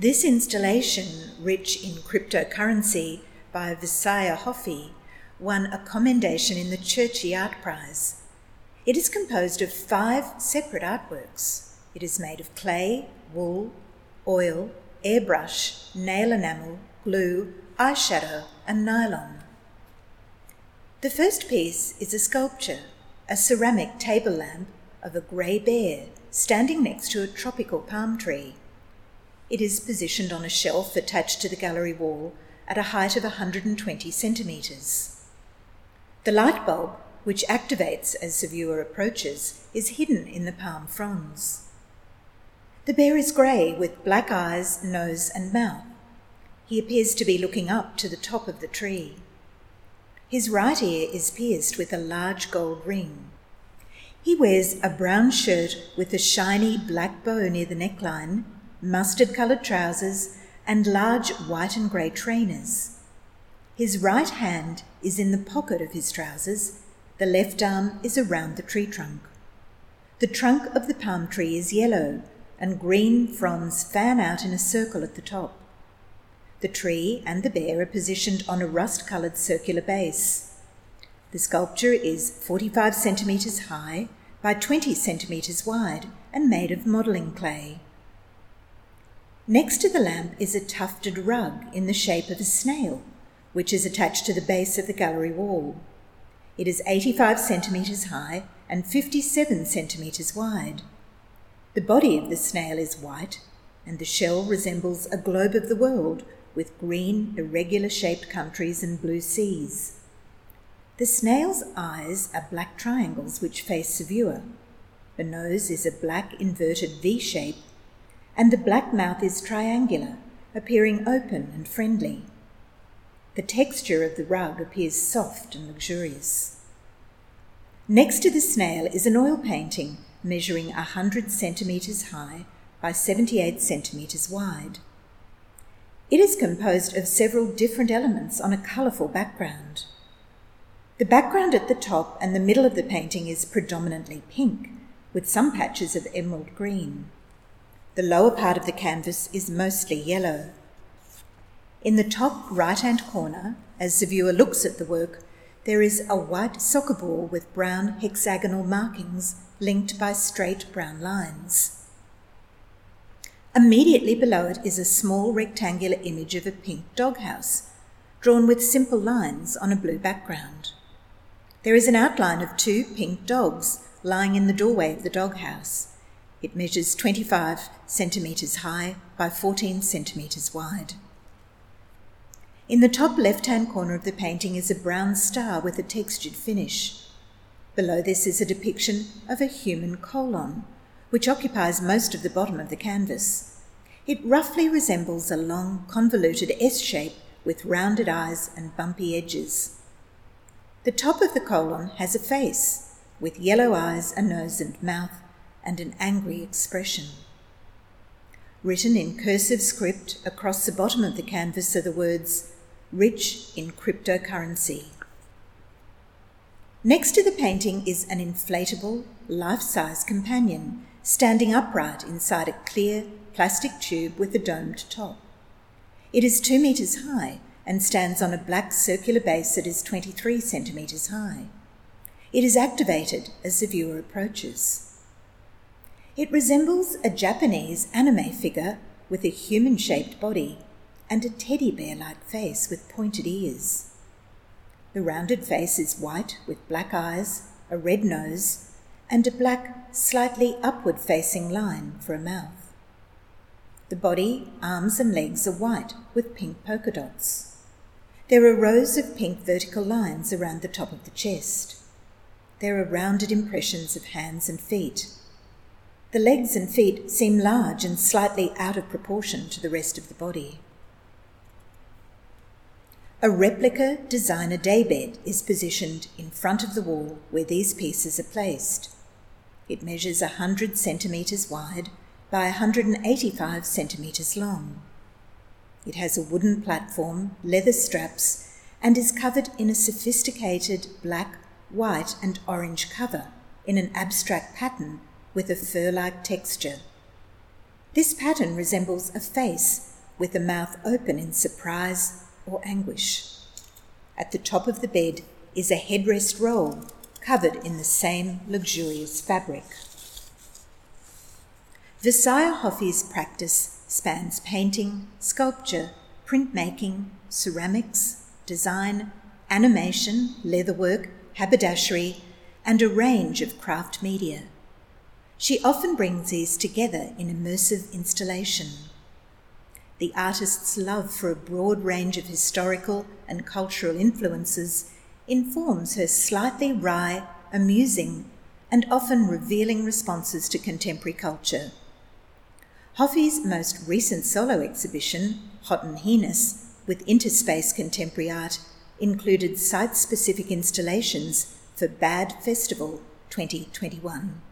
This installation, rich in cryptocurrency by Visaya Hoffie, won a commendation in the Churchie Art Prize. It is composed of five separate artworks. It is made of clay, wool, oil, airbrush, nail enamel, glue, eyeshadow, and nylon. The first piece is a sculpture, a ceramic table lamp of a grey bear standing next to a tropical palm tree. It is positioned on a shelf attached to the gallery wall at a height of 120 centimetres. The light bulb, which activates as the viewer approaches, is hidden in the palm fronds. The bear is grey with black eyes, nose, and mouth. He appears to be looking up to the top of the tree. His right ear is pierced with a large gold ring. He wears a brown shirt with a shiny black bow near the neckline, mustard coloured trousers, and large white and grey trainers. His right hand is in the pocket of his trousers, the left arm is around the tree trunk. The trunk of the palm tree is yellow, and green fronds fan out in a circle at the top. The tree and the bear are positioned on a rust coloured circular base. The sculpture is 45 centimetres high by 20 centimetres wide and made of modelling clay. Next to the lamp is a tufted rug in the shape of a snail, which is attached to the base of the gallery wall. It is 85 centimetres high and 57 centimetres wide. The body of the snail is white, and the shell resembles a globe of the world with green, irregular shaped countries and blue seas. The snail's eyes are black triangles which face the viewer. The nose is a black inverted V shape and the black mouth is triangular, appearing open and friendly. The texture of the rug appears soft and luxurious. Next to the snail is an oil painting measuring 100 centimetres high by 78 centimetres wide. It is composed of several different elements on a colourful background. The background at the top and the middle of the painting is predominantly pink, with some patches of emerald green. The lower part of the canvas is mostly yellow. In the top right hand corner, as the viewer looks at the work, there is a white soccer ball with brown hexagonal markings linked by straight brown lines. Immediately below it is a small rectangular image of a pink doghouse, drawn with simple lines on a blue background. There is an outline of two pink dogs lying in the doorway of the doghouse. It measures 25 centimetres high by 14 centimetres wide. In the top left hand corner of the painting is a brown star with a textured finish. Below this is a depiction of a human colon, which occupies most of the bottom of the canvas. It roughly resembles a long, convoluted S shape with rounded eyes and bumpy edges. The top of the colon has a face with yellow eyes, a nose and mouth, and an angry expression. Written in cursive script across the bottom of the canvas are the words, Rich in Cryptocurrency. Next to the painting is an inflatable, life size companion standing upright inside a clear plastic tube with a domed top. It is two metres high and stands on a black circular base that is 23 centimetres high. It is activated as the viewer approaches. It resembles a Japanese anime figure with a human shaped body and a teddy bear like face with pointed ears. The rounded face is white with black eyes, a red nose, and a black, slightly upward facing line for a mouth. The body, arms, and legs are white with pink polka dots. There are rows of pink vertical lines around the top of the chest. There are rounded impressions of hands and feet the legs and feet seem large and slightly out of proportion to the rest of the body. A replica designer daybed is positioned in front of the wall where these pieces are placed. It measures 100 centimetres wide by 185 centimetres long. It has a wooden platform, leather straps, and is covered in a sophisticated black, white, and orange cover in an abstract pattern with a fur like texture. This pattern resembles a face with the mouth open in surprise or anguish. At the top of the bed is a headrest roll covered in the same luxurious fabric. Visaya Hoffie's practice spans painting, sculpture, printmaking, ceramics, design, animation, leatherwork, haberdashery, and a range of craft media. She often brings these together in immersive installation. The artist's love for a broad range of historical and cultural influences informs her slightly wry, amusing, and often revealing responses to contemporary culture. Hoffie's most recent solo exhibition, Hot and Heinous, with interspace contemporary art, included site specific installations for Bad Festival 2021.